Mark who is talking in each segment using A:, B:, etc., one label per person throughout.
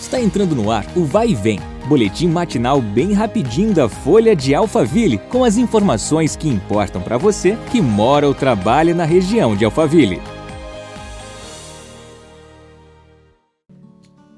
A: Está entrando no ar o Vai e Vem, boletim matinal bem rapidinho da Folha de Alphaville, com as informações que importam para você que mora ou trabalha na região de Alphaville.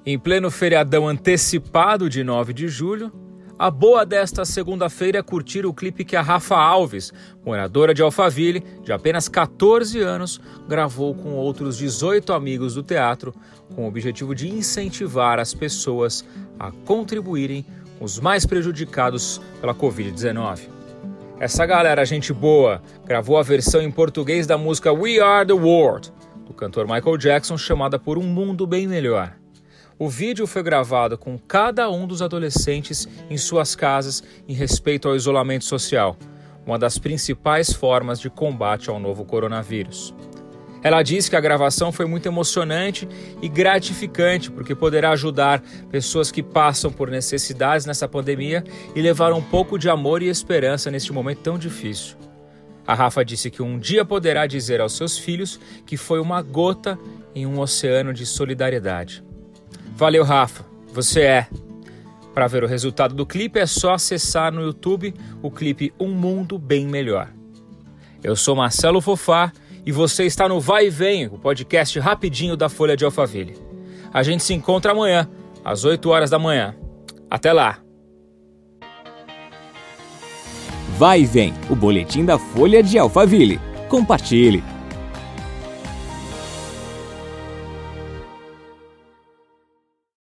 B: Em pleno feriadão antecipado de 9 de julho, a boa desta segunda-feira é curtir o clipe que a Rafa Alves, moradora de Alphaville, de apenas 14 anos, gravou com outros 18 amigos do teatro, com o objetivo de incentivar as pessoas a contribuírem com os mais prejudicados pela Covid-19. Essa galera, gente boa, gravou a versão em português da música We Are the World, do cantor Michael Jackson, chamada por Um Mundo Bem Melhor. O vídeo foi gravado com cada um dos adolescentes em suas casas em respeito ao isolamento social, uma das principais formas de combate ao novo coronavírus. Ela diz que a gravação foi muito emocionante e gratificante, porque poderá ajudar pessoas que passam por necessidades nessa pandemia e levar um pouco de amor e esperança neste momento tão difícil. A Rafa disse que um dia poderá dizer aos seus filhos que foi uma gota em um oceano de solidariedade. Valeu, Rafa. Você é. Para ver o resultado do clipe é só acessar no YouTube o clipe Um Mundo Bem Melhor. Eu sou Marcelo Fofá e você está no Vai e Vem, o podcast rapidinho da Folha de Alphaville. A gente se encontra amanhã, às 8 horas da manhã. Até lá!
A: Vai e Vem, o boletim da Folha de Alphaville. Compartilhe.